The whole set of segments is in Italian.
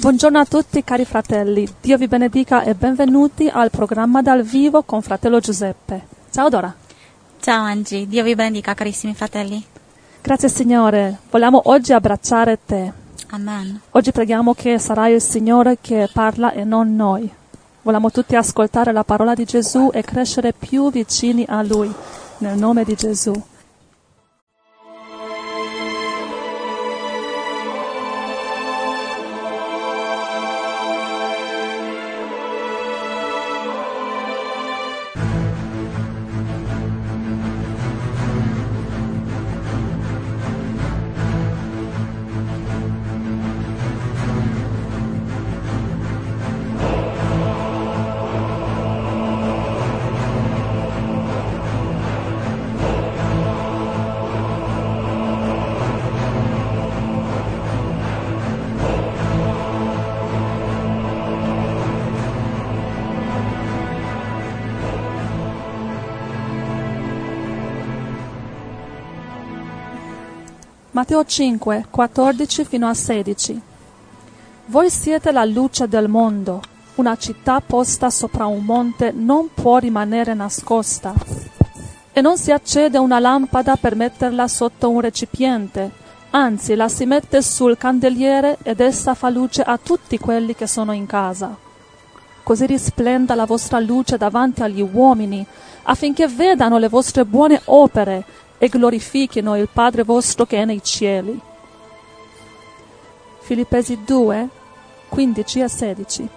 Buongiorno a tutti cari fratelli, Dio vi benedica e benvenuti al programma dal vivo con fratello Giuseppe. Ciao Dora. Ciao Angie, Dio vi benedica carissimi fratelli. Grazie Signore, vogliamo oggi abbracciare te. Amen. Oggi preghiamo che sarà il Signore che parla e non noi. Vogliamo tutti ascoltare la parola di Gesù e crescere più vicini a Lui, nel nome di Gesù. Matteo 5, 14 fino a 16. Voi siete la luce del mondo. Una città posta sopra un monte non può rimanere nascosta. E non si accende una lampada per metterla sotto un recipiente, anzi la si mette sul candeliere ed essa fa luce a tutti quelli che sono in casa. Così risplenda la vostra luce davanti agli uomini, affinché vedano le vostre buone opere e glorifichino il Padre vostro che è nei cieli. Filippesi 2, 15 e 16.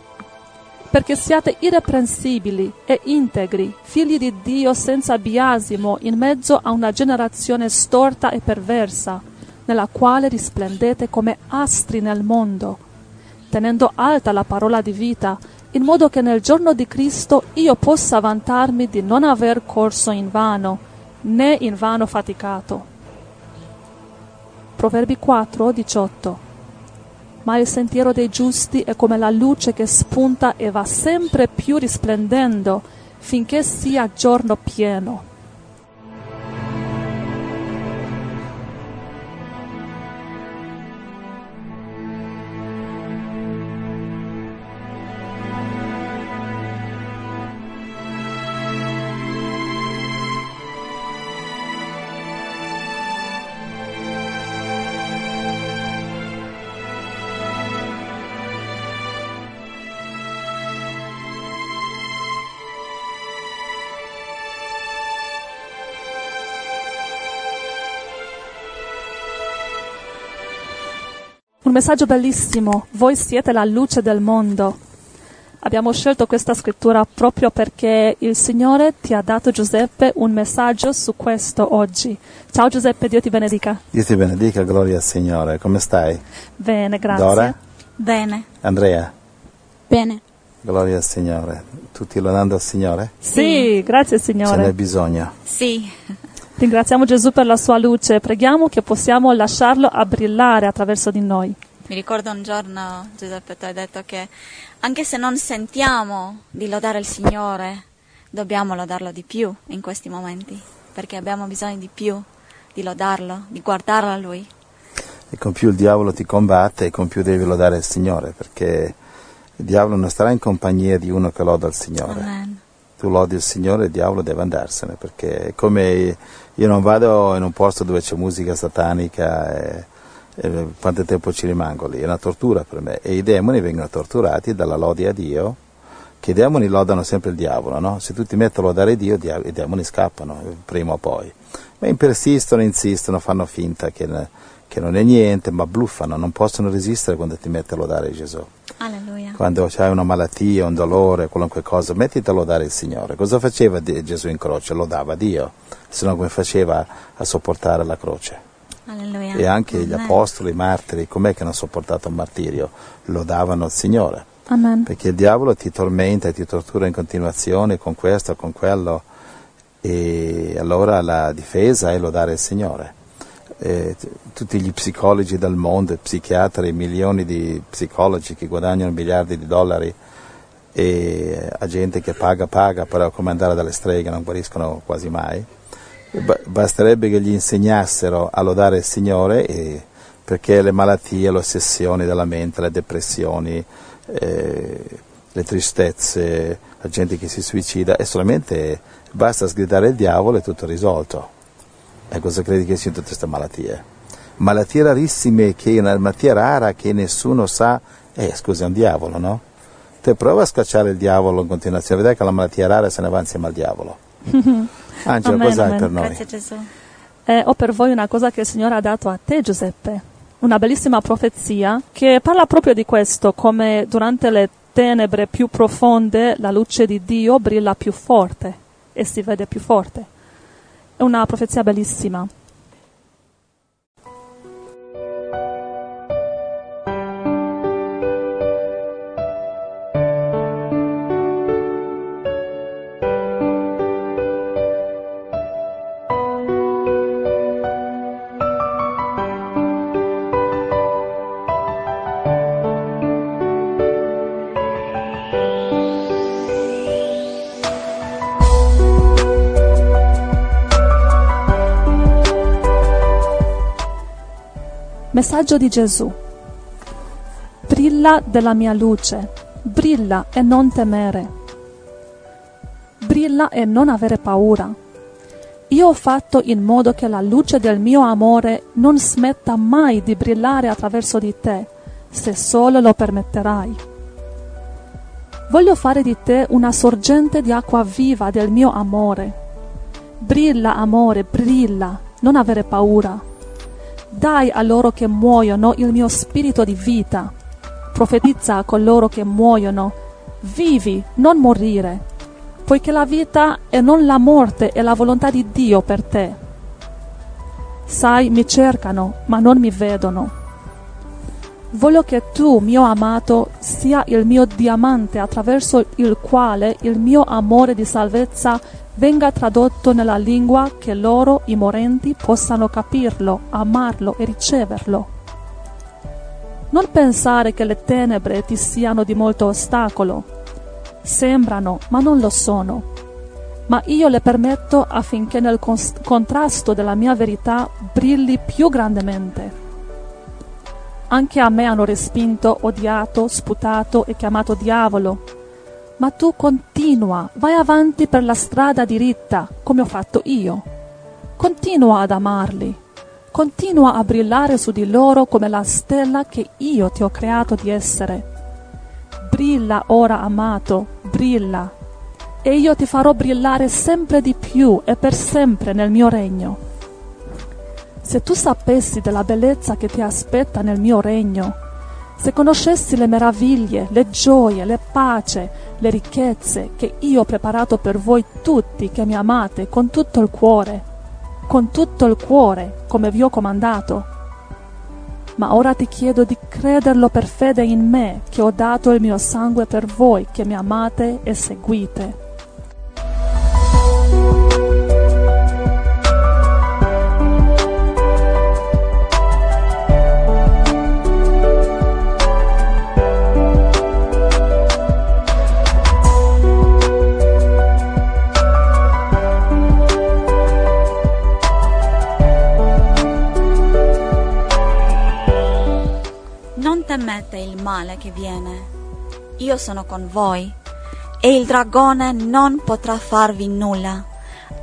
Perché siate irreprensibili e integri, figli di Dio senza biasimo, in mezzo a una generazione storta e perversa, nella quale risplendete come astri nel mondo, tenendo alta la parola di vita, in modo che nel giorno di Cristo io possa vantarmi di non aver corso in vano, né in vano faticato. Proverbi 4, 18. Ma il sentiero dei giusti è come la luce che spunta e va sempre più risplendendo finché sia giorno pieno. Un messaggio bellissimo, voi siete la luce del mondo. Abbiamo scelto questa scrittura proprio perché il Signore ti ha dato Giuseppe un messaggio su questo oggi. Ciao Giuseppe, Dio ti benedica. Dio ti benedica, gloria al Signore. Come stai? Bene, grazie. Dora? Bene. Andrea? Bene. Gloria al Signore. Tutti lodando al Signore? Sì, grazie Ce n'è Signore. bisogno. Sì. Ringraziamo Gesù per la sua luce. Preghiamo che possiamo lasciarlo a brillare attraverso di noi. Mi ricordo un giorno, Giuseppe, tu hai detto che anche se non sentiamo di lodare il Signore, dobbiamo lodarlo di più in questi momenti, perché abbiamo bisogno di più di lodarlo, di guardarlo a Lui. E con più il diavolo ti combatte, e con più devi lodare il Signore, perché il diavolo non starà in compagnia di uno che loda il Signore. Amen. Tu lodi il Signore, il diavolo deve andarsene, perché come io non vado in un posto dove c'è musica satanica e, e quanto tempo ci rimango lì, è una tortura per me. E i demoni vengono torturati dalla lode a Dio, che i demoni lodano sempre il diavolo, no? Se tu ti metti a lodare Dio, i demoni scappano, prima o poi. Ma persistono, insistono, fanno finta che, che non è niente, ma bluffano, non possono resistere quando ti metti a lodare Gesù. Alleluia. Quando c'hai una malattia, un dolore, qualunque cosa, mettiti a lodare il Signore. Cosa faceva Gesù in croce? Lodava Dio, se no come faceva a sopportare la croce? Alleluia. E anche gli Amen. apostoli, i martiri, com'è che hanno sopportato il martirio? Lodavano il Signore. Amen. Perché il diavolo ti tormenta e ti tortura in continuazione con questo, con quello, e allora la difesa è lodare il Signore. Eh, t- tutti gli psicologi del mondo, psichiatri, milioni di psicologi che guadagnano miliardi di dollari e a gente che paga, paga, però come andare dalle streghe non guariscono quasi mai. Ba- basterebbe che gli insegnassero a lodare il Signore e perché le malattie, le ossessioni della mente, le depressioni, eh, le tristezze, la gente che si suicida, è solamente basta sgridare il diavolo e tutto risolto. E cosa credi che siano tutte queste malattie? Malattie rarissime, che una malattia rara che nessuno sa, eh scusa è un diavolo, no? Te prova a scacciare il diavolo in continuazione, vedrai che la malattia rara se ne va insieme al diavolo. Angela, Amen, cos'hai amen. per noi? Grazie Gesù. Eh, ho per voi una cosa che il Signore ha dato a te, Giuseppe. Una bellissima profezia che parla proprio di questo, come durante le tenebre più profonde la luce di Dio brilla più forte e si vede più forte. Una profezia bellissima. Messaggio di Gesù. Brilla della mia luce, brilla e non temere. Brilla e non avere paura. Io ho fatto in modo che la luce del mio amore non smetta mai di brillare attraverso di te, se solo lo permetterai. Voglio fare di te una sorgente di acqua viva del mio amore. Brilla, amore, brilla, non avere paura. Dai a loro che muoiono il mio spirito di vita. Profetizza a coloro che muoiono. Vivi, non morire, poiché la vita e non la morte è la volontà di Dio per te. Sai, mi cercano, ma non mi vedono. Voglio che tu, mio amato, sia il mio diamante attraverso il quale il mio amore di salvezza venga tradotto nella lingua che loro, i morenti, possano capirlo, amarlo e riceverlo. Non pensare che le tenebre ti siano di molto ostacolo. Sembrano, ma non lo sono. Ma io le permetto affinché nel cons- contrasto della mia verità brilli più grandemente. Anche a me hanno respinto, odiato, sputato e chiamato diavolo. Ma tu continua, vai avanti per la strada diritta, come ho fatto io. Continua ad amarli. Continua a brillare su di loro come la stella che io ti ho creato di essere. Brilla ora, amato, brilla. E io ti farò brillare sempre di più e per sempre nel mio regno. Se tu sapessi della bellezza che ti aspetta nel mio regno, se conoscessi le meraviglie, le gioie, le pace, le ricchezze che io ho preparato per voi tutti che mi amate con tutto il cuore, con tutto il cuore, come vi ho comandato. Ma ora ti chiedo di crederlo per fede in me, che ho dato il mio sangue per voi che mi amate e seguite. Non temete il male che viene. Io sono con voi e il dragone non potrà farvi nulla,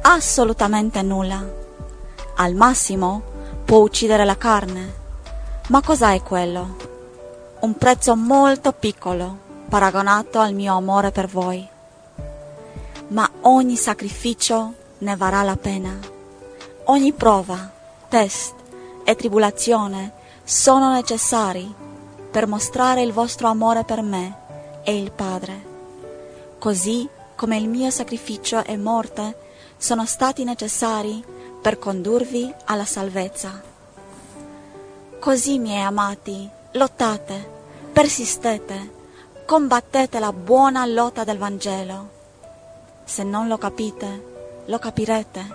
assolutamente nulla. Al massimo può uccidere la carne. Ma cos'è quello? Un prezzo molto piccolo paragonato al mio amore per voi. Ma ogni sacrificio ne varrà la pena. Ogni prova, test e tribolazione sono necessari per mostrare il vostro amore per me e il Padre, così come il mio sacrificio e morte sono stati necessari per condurvi alla salvezza. Così, miei amati, lottate, persistete, combattete la buona lotta del Vangelo. Se non lo capite, lo capirete,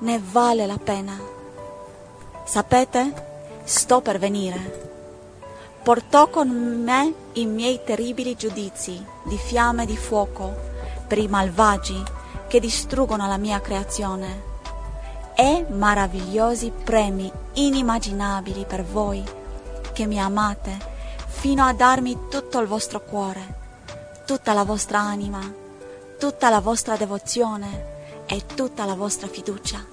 ne vale la pena. Sapete? sto per venire. Portò con me i miei terribili giudizi di fiamme di fuoco per i malvagi che distruggono la mia creazione. e meravigliosi premi inimmaginabili per voi che mi amate fino a darmi tutto il vostro cuore, tutta la vostra anima, tutta la vostra devozione e tutta la vostra fiducia,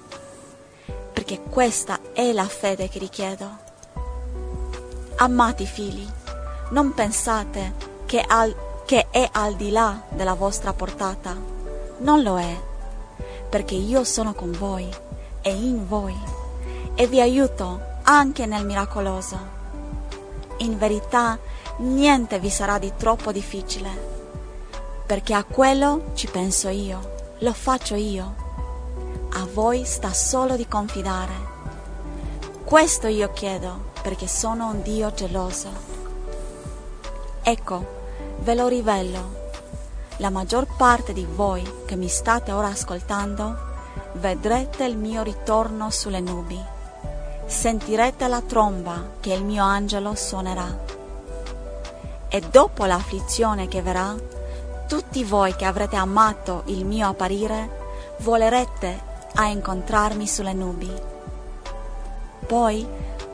perché questa è la fede che richiedo. Amati figli, non pensate che, al, che è al di là della vostra portata, non lo è, perché io sono con voi e in voi e vi aiuto anche nel miracoloso. In verità niente vi sarà di troppo difficile, perché a quello ci penso io, lo faccio io. A voi sta solo di confidare. Questo io chiedo perché sono un Dio geloso. Ecco, ve lo rivelo. La maggior parte di voi che mi state ora ascoltando vedrete il mio ritorno sulle nubi, sentirete la tromba che il mio angelo suonerà. E dopo l'afflizione che verrà, tutti voi che avrete amato il mio apparire, volerete a incontrarmi sulle nubi. Poi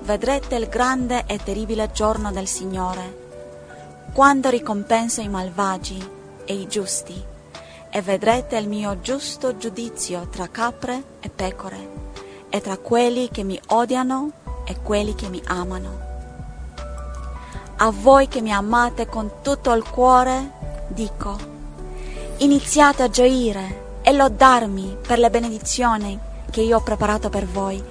vedrete il grande e terribile giorno del Signore, quando ricompenso i malvagi e i giusti e vedrete il mio giusto giudizio tra capre e pecore, e tra quelli che mi odiano e quelli che mi amano. A voi che mi amate con tutto il cuore, dico, iniziate a gioire e lodarmi per le benedizioni che io ho preparato per voi,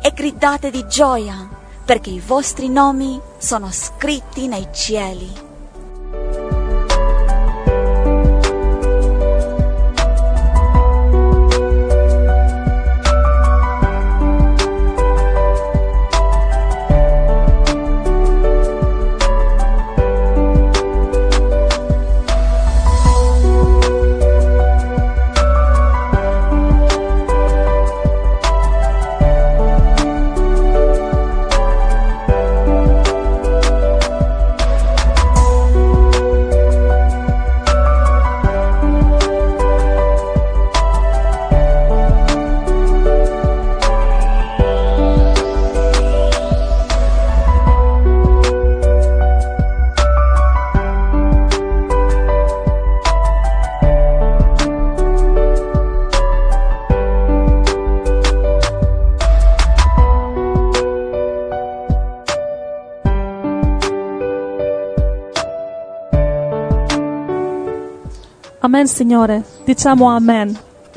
e gridate di gioia, perché i vostri nomi sono scritti nei cieli. Amen, Signore. Diciamo Amen.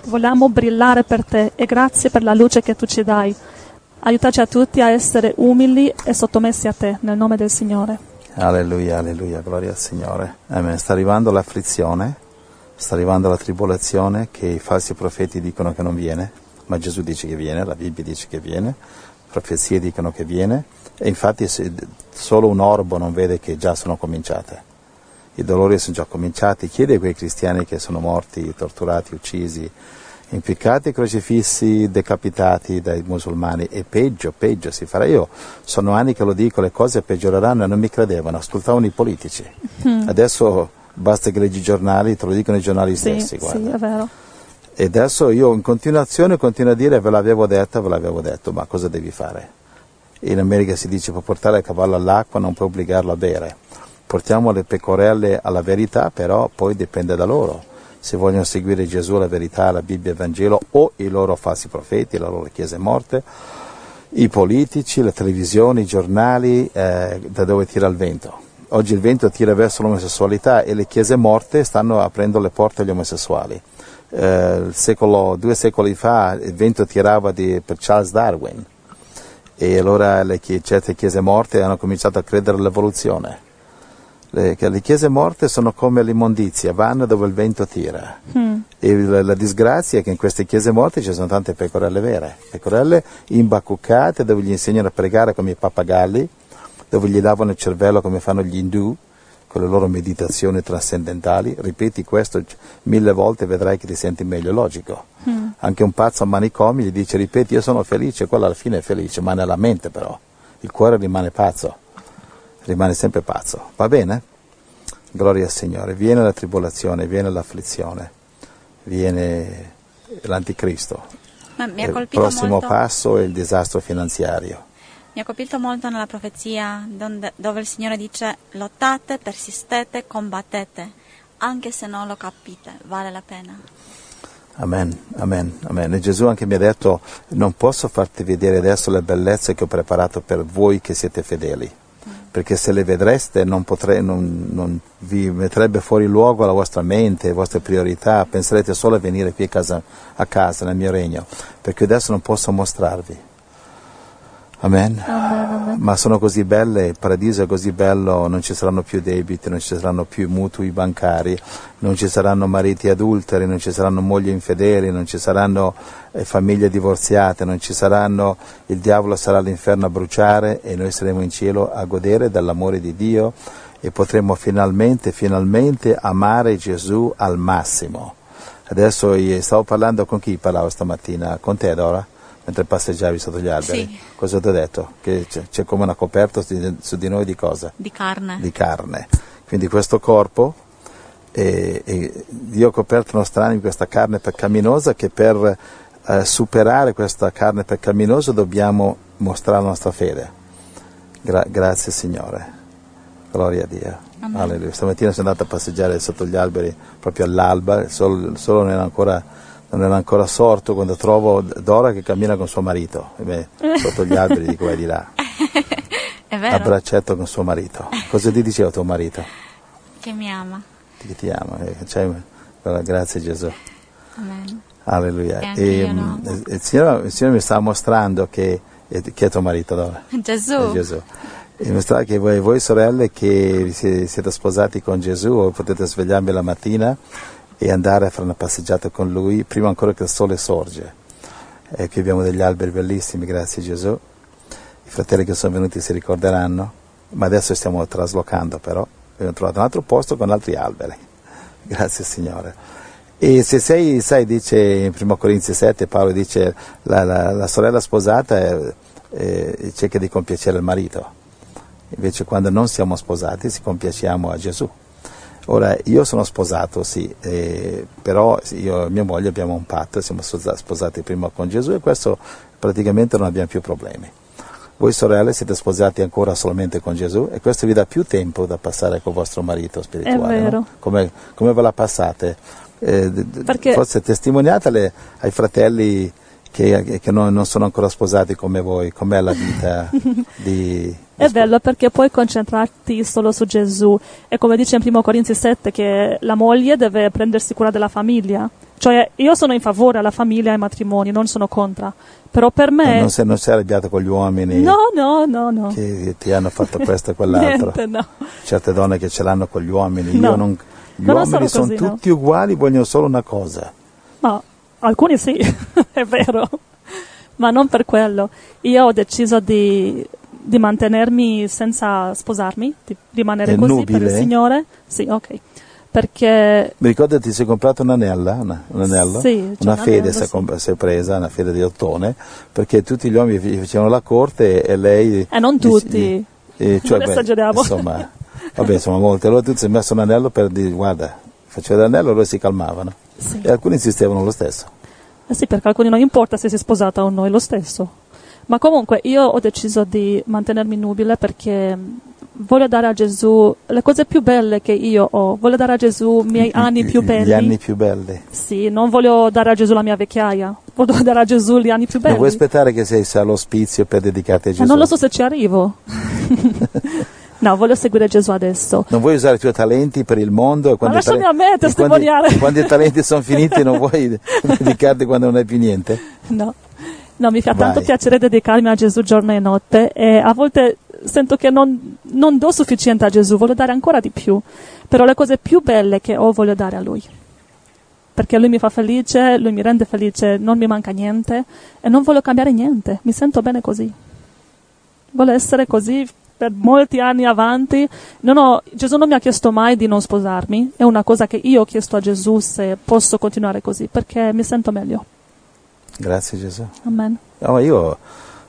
Vogliamo brillare per te e grazie per la luce che tu ci dai. Aiutaci a tutti a essere umili e sottomessi a te, nel nome del Signore. Alleluia, alleluia, gloria al Signore. Amen. Sta arrivando l'afflizione, sta arrivando la tribolazione che i falsi profeti dicono che non viene, ma Gesù dice che viene, la Bibbia dice che viene, profezie dicono che viene e infatti solo un orbo non vede che già sono cominciate i dolori sono già cominciati, chiede a quei cristiani che sono morti, torturati, uccisi, impiccati, crocifissi, decapitati dai musulmani e peggio, peggio si farà. Io sono anni che lo dico, le cose peggioreranno e non mi credevano, ascoltavano i politici. Mm. Adesso basta che leggi i giornali, te lo dicono i giornali sì, stessi. Guarda. Sì, è vero. E adesso io in continuazione continuo a dire ve l'avevo detto, ve l'avevo detto, ma cosa devi fare? In America si dice può portare il cavallo all'acqua, non può obbligarlo a bere portiamo le pecorelle alla verità, però poi dipende da loro. Se vogliono seguire Gesù, la verità, la Bibbia, il Vangelo o i loro falsi profeti, le loro chiese morte, i politici, le televisioni, i giornali, eh, da dove tira il vento. Oggi il vento tira verso l'omosessualità e le chiese morte stanno aprendo le porte agli omosessuali. Eh, secolo, due secoli fa il vento tirava di, per Charles Darwin e allora le, certe chiese morte hanno cominciato a credere all'evoluzione le, le, chiese morte sono come l'immondizia, vanno dove il vento tira. Mm. E la, la, disgrazia è che in queste chiese morte ci sono tante pecorelle vere, pecorelle imbacuccate dove gli insegnano a pregare come i pappagalli, dove gli lavano il cervello come fanno gli indù con le loro meditazioni trascendentali. Ripeti questo mille volte e vedrai che ti senti meglio, logico. Mm. Anche un pazzo a manicomio gli dice ripeti io sono felice, quello alla fine è felice, ma nella mente però, il cuore rimane pazzo rimane sempre pazzo. Va bene? Gloria al Signore. Viene la tribolazione, viene l'afflizione, viene l'anticristo. Ma mi ha il colpito prossimo molto. passo è il disastro finanziario. Mi ha colpito molto nella profezia donde- dove il Signore dice lottate, persistete, combattete, anche se non lo capite, vale la pena. Amen, amen, amen. E Gesù anche mi ha detto, non posso farti vedere adesso le bellezze che ho preparato per voi che siete fedeli, perché se le vedreste non, potrei, non, non vi metterebbe fuori luogo la vostra mente, le vostre priorità, penserete solo a venire qui a casa, a casa nel mio regno, perché adesso non posso mostrarvi. Amen. Amen, amen. Ma sono così belle, il paradiso è così bello, non ci saranno più debiti, non ci saranno più mutui bancari, non ci saranno mariti adulteri, non ci saranno mogli infedeli, non ci saranno eh, famiglie divorziate, non ci saranno, il diavolo sarà all'inferno a bruciare e noi saremo in cielo a godere dell'amore di Dio e potremo finalmente, finalmente amare Gesù al massimo. Adesso stavo parlando con chi parlavo stamattina? Con te Dora? Mentre passeggiavi sotto gli alberi? Sì. Cosa ti ho detto? Che c'è, c'è come una coperta su di, noi di cosa? Di carne. Di carne. Quindi questo corpo, e, e Dio ha coperto il nostro animo di questa carne peccaminosa che per eh, superare questa carne peccaminosa dobbiamo mostrare la nostra fede. Gra- grazie Signore. Gloria a Dio. Alleluia. Stamattina sono andato a passeggiare sotto gli alberi proprio all'alba, il sole, il sole non, era ancora, non era ancora sorto quando trovo Dora che cammina con suo marito, e sotto gli alberi di qua e di là, a braccetto con suo marito. Cosa ti diceva tuo marito? che mi ama. Che ti ama. cioè, grazie Gesù. Amen. Alleluia. E mm, amo. il, Signore, il Signore mi sta mostrando che, eh, chi è tuo marito Dora? Gesù. Gesù. E mostrare che voi, voi sorelle che si- siete sposati con Gesù potete svegliarvi la mattina e andare a fare una passeggiata con Lui prima ancora che il sole sorge. E qui abbiamo degli alberi bellissimi, grazie Gesù. I fratelli che sono venuti si ricorderanno, ma adesso stiamo traslocando però. Abbiamo trovato un altro posto con altri alberi. Grazie Signore. E se sei, sai, dice in 1 Corinzi 7, Paolo dice la, la, la sorella sposata eh, eh, cerca di compiacere il marito. Invece quando non siamo sposati si compiaciamo a Gesù. Ora io sono sposato, sì, eh, però io e mia moglie abbiamo un patto, siamo sposa- sposati prima con Gesù e questo praticamente non abbiamo più problemi. Voi sorelle siete sposati ancora solamente con Gesù e questo vi dà più tempo da passare con vostro marito spirituale. È vero. no? Come, come ve la passate? Eh, Perché- Forse testimoniatele ai fratelli che, che non, non sono ancora sposati come voi, com'è la vita di... È bello perché puoi concentrarti solo su Gesù. E come dice in 1 Corinzi 7 che la moglie deve prendersi cura della famiglia. Cioè io sono in favore alla famiglia e ai matrimoni, non sono contra. Però per me... Non sei, non sei arrabbiato con gli uomini No, no, no, no. che ti hanno fatto questo e quell'altro. Niente, no. Certe donne che ce l'hanno con gli uomini. No. Io non, gli No, non uomini sono sono così, no. tutti uguali, vogliono solo una cosa. Ma alcuni sì, è vero. Ma non per quello. Io ho deciso di, di mantenermi senza sposarmi, di rimanere È così per il nubile? Signore. Sì, ok. Perché Mi ricordo che ti sei comprato un'anella, una- un anello? Sì, una un fede anello, si è sì. comp- si è presa, una fede di ottone, perché tutti gli uomini gli facevano la corte e lei... Eh, non gli- tutti. gli- eh, cioè, Non beh, esageriamo. Insomma, vabbè, insomma, molte. Allora tu ti sei messo un anello per dire, guarda, faceva l'anello e loro si calmavano. Sì. E alcuni insistevano lo stesso. Eh sì, perché alcuni non importa se si è sposata o no, è lo stesso. Ma comunque io ho deciso di mantenermi nubile perché mh, voglio dare a Gesù le cose più belle che io ho. Voglio dare a Gesù i miei anni più belli. Gli anni più belli. Sì, non voglio dare a Gesù la mia vecchiaia. Voglio dare a Gesù gli anni più belli. Non vuoi aspettare che sei all'ospizio per dedicarti a Gesù? non lo so se ci arrivo. no, voglio seguire Gesù adesso. Non vuoi usare i tuoi talenti per il mondo Ma lasciami a me e quando, testimoniare. quando i talenti sono finiti non vuoi dedicarti quando non hai più niente? No. No, mi fa tanto Vai. piacere dedicarmi a Gesù giorno e notte e a volte sento che non, non do sufficiente a Gesù, voglio dare ancora di più. Però le cose più belle che ho voglio dare a Lui. Perché Lui mi fa felice, Lui mi rende felice, non mi manca niente e non voglio cambiare niente, mi sento bene così. Voglio essere così per molti anni avanti. Non ho- Gesù non mi ha chiesto mai di non sposarmi, è una cosa che io ho chiesto a Gesù se posso continuare così, perché mi sento meglio. Grazie Gesù. Amen. No, io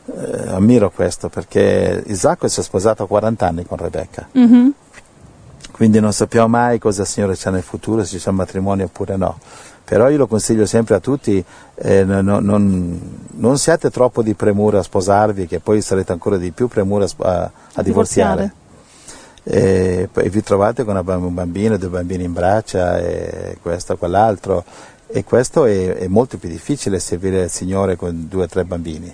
eh, ammiro questo perché Isacco si è sposato a 40 anni con Rebecca, Mhm. quindi non sappiamo mai cosa il Signore c'ha nel futuro, se c'è un matrimonio oppure no. Però io lo consiglio sempre a tutti, eh, non, non, non, siate troppo di premura a sposarvi, che poi sarete ancora di più premura a, a, a divorziare. E poi vi trovate con un bambino, due bambini in braccia, e questo quell'altro, e questo è, è molto più difficile servire il Signore con due o tre bambini,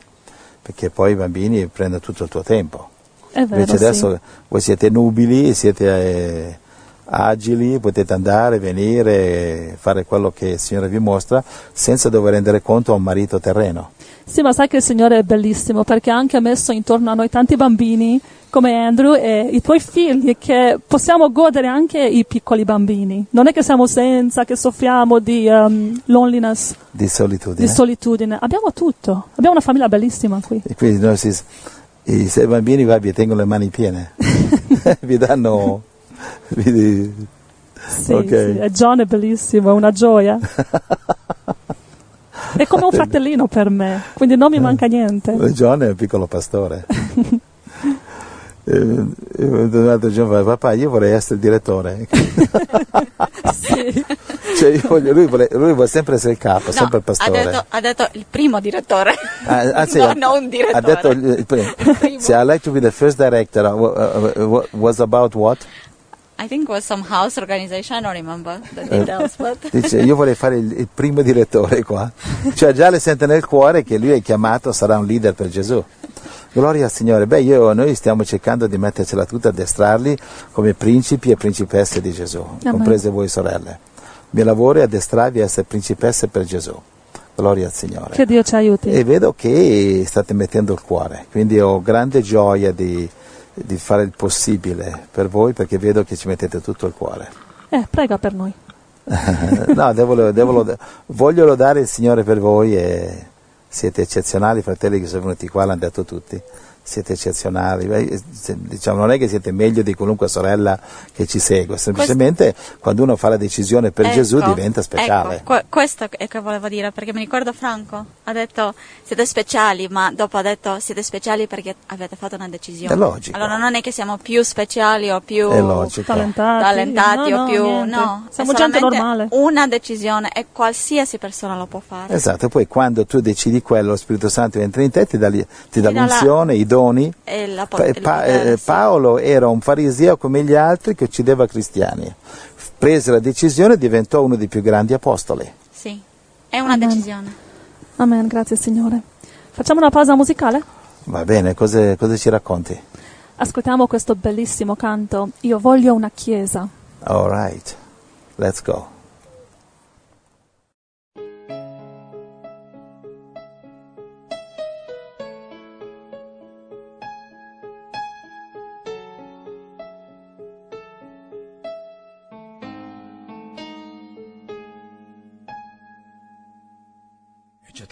perché poi i bambini prendono tutto il tuo tempo. Vero, Invece adesso sì. voi siete nubili, siete eh, agili, potete andare, venire, fare quello che il Signore vi mostra senza dover rendere conto a un marito terreno. Sì, ma sai che il Signore è bellissimo perché ha anche messo intorno a noi tanti bambini come Andrew e i tuoi figli che possiamo godere anche i piccoli bambini. Non è che siamo senza, che soffriamo di um, loneliness, Di solitudine. di solitudine. Abbiamo tutto. Abbiamo una famiglia bellissima qui. e quindi noi si- i sei bambini va, vi tengono le mani piene, vi danno... vi- Sì, Ok. sì, e John è bellissimo, è una gioia. è come un fratellino per me, quindi non mi manca niente. John è un piccolo pastore. Un altro giorno fa, papà io vorrei essere il direttore. Sì. Cioè, io voglio- lui, vuole, lui vuole sempre essere il capo, No, sempre il ha pastore. detto, ha detto il primo direttore. Ah, ah, sì, no, ha- non un direttore. Ha detto il, il primo. primo. Sì, I like to be the first director. Uh, uh, uh, was about what? I think it was some house organization, I don't remember the details, but... Dice, io vorrei fare il, il primo direttore qua. Cioè già le sente nel cuore che lui è chiamato, sarà un leader per Gesù. Gloria al Signore. Beh, io, noi stiamo cercando di mettercela tutta, addestrarli come principi e principesse di Gesù, comprese voi sorelle. Il mio lavoro è addestrarvi a essere principesse per Gesù. Gloria al Signore. Che Dio ci aiuti. E vedo che state mettendo il cuore, quindi ho grande gioia di, di fare il possibile per voi perché vedo che ci mettete tutto il cuore. Eh, prega per noi. no, devo, devo voglio lodare il Signore per voi e siete eccezionali, fratelli che sono venuti qua, l'hanno detto tutti. Siete eccezionali, diciamo, non è che siete meglio di qualunque sorella che ci segue, semplicemente quando uno fa la decisione per Ecco, Gesù diventa speciale. Ecco, que- questo è che volevo dire, perché mi ricordo Franco, ha detto siete speciali, ma dopo ha detto siete speciali perché avete fatto una decisione. È logico. Allora non è che siamo più speciali o più. Talentati. talentati No, o no, più... niente. No, Siamo è gente normale. Una decisione e qualsiasi persona lo può fare. Esatto, poi quando tu decidi quello, lo Spirito Santo entra in te, ti dà, ti dà Ti dà la- l'unzione, i doni. E Pa- Pa- eh. Paolo era un fariseo come gli altri che uccideva cristiani. Prese la decisione e diventò uno dei più grandi apostoli. Sì, è una Amen. decisione. Amen, grazie Signore. Facciamo una pausa musicale? Va bene, cosa, cosa ci racconti? Ascoltiamo questo bellissimo canto. Io voglio una chiesa. All right, let's go.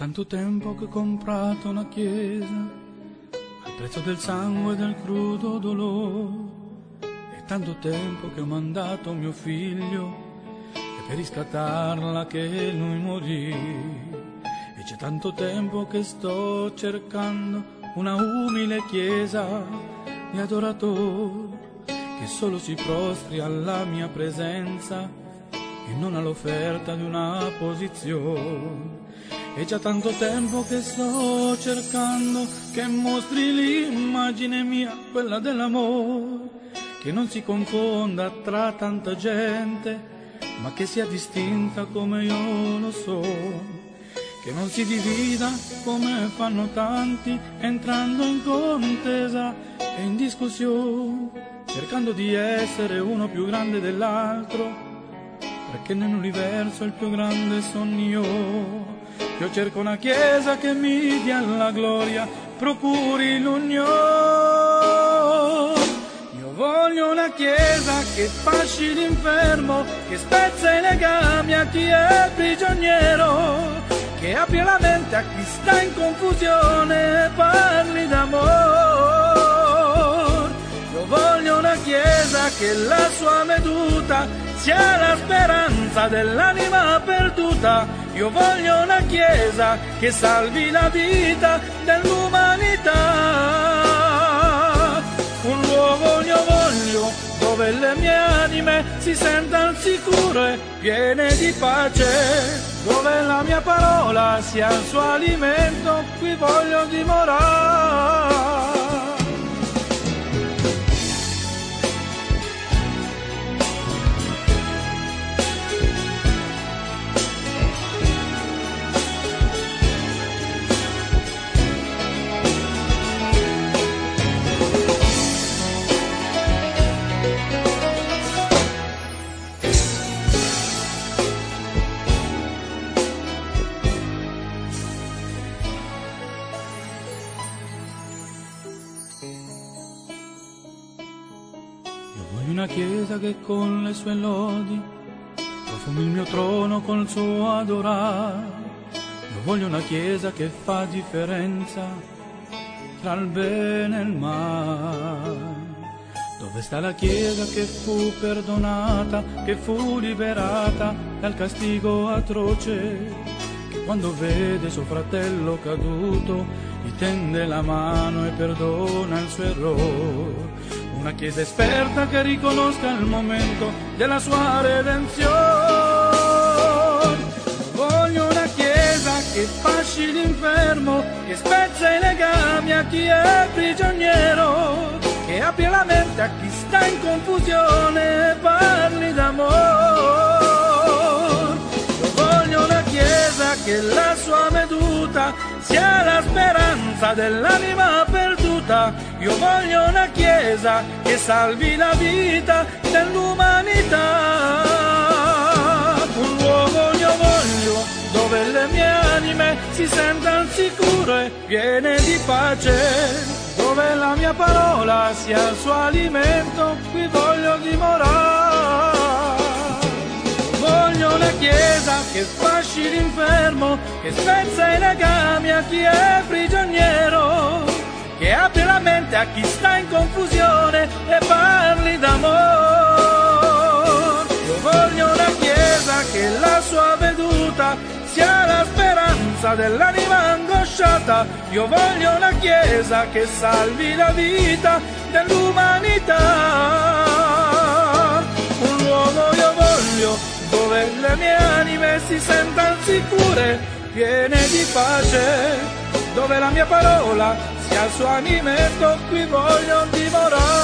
Tanto tempo che ho comprato una chiesa al prezzo del sangue e del crudo dolore. È tanto tempo che ho mandato mio figlio e per riscattarla che lui morì. E c'è tanto tempo che sto cercando una umile chiesa di adoratori che solo si prostri alla mia presenza e non all'offerta di una posizione. È già tanto tempo che sto cercando che mostri l'immagine mia, quella dell'amore, che non si confonda tra tanta gente, ma che sia distinta come io lo so, che non si divida come fanno tanti, entrando in contesa e in discussione, cercando di essere uno più grande dell'altro perché nell'universo il più grande sono io. Io cerco una chiesa che mi dia la gloria, procuri l'unione. Io voglio una chiesa che fasci l'infermo, che spezza i legami a chi è prigioniero, che abbia la mente a chi sta in confusione e parli d'amore. Io voglio una chiesa che la sua veduta sia la speranza dell'anima perduta. Io voglio una chiesa che salvi la vita dell'umanità. Un luogo io voglio dove le mie anime si sentano sicure, piene di pace. dove la mia parola sia il suo alimento, qui voglio dimorare. Che con le sue lodi profumi il mio trono col suo adorare. Io voglio una chiesa che fa differenza tra il bene e il male. Dove sta la chiesa che fu perdonata, che fu liberata dal castigo atroce? Quando vede suo fratello caduto gli tende la mano e perdona il suo errore una chiesa esperta che riconosca il momento della sua redenzione. Voglio una chiesa che fasci l'infermo, che spezza i legami a chi è prigioniero, che apri la mente a chi sta in confusione e parli d'amore. Voglio una chiesa che la sua veduta sia la speranza dell'anima perduta. Io voglio una chiesa che salvi la vita dell'umanità. Un luogo io voglio dove le mie anime si sentano sicure, piene di pace. Dove la mia parola sia il suo alimento, qui voglio dimorare. Voglio una chiesa che fasci l'infermo, che spezza i legami a chi è prigioniero, che apre la mente a chi sta in confusione e parli d'amore. Io voglio una chiesa che la sua veduta sia la speranza dell'anima angosciata. Io voglio una chiesa che salvi la vita dell'umanità. Un luogo io voglio dove le mie anime si sentano sicure, piene di pace, dove la mia parola sia il suo alimento, qui voglio dimorare.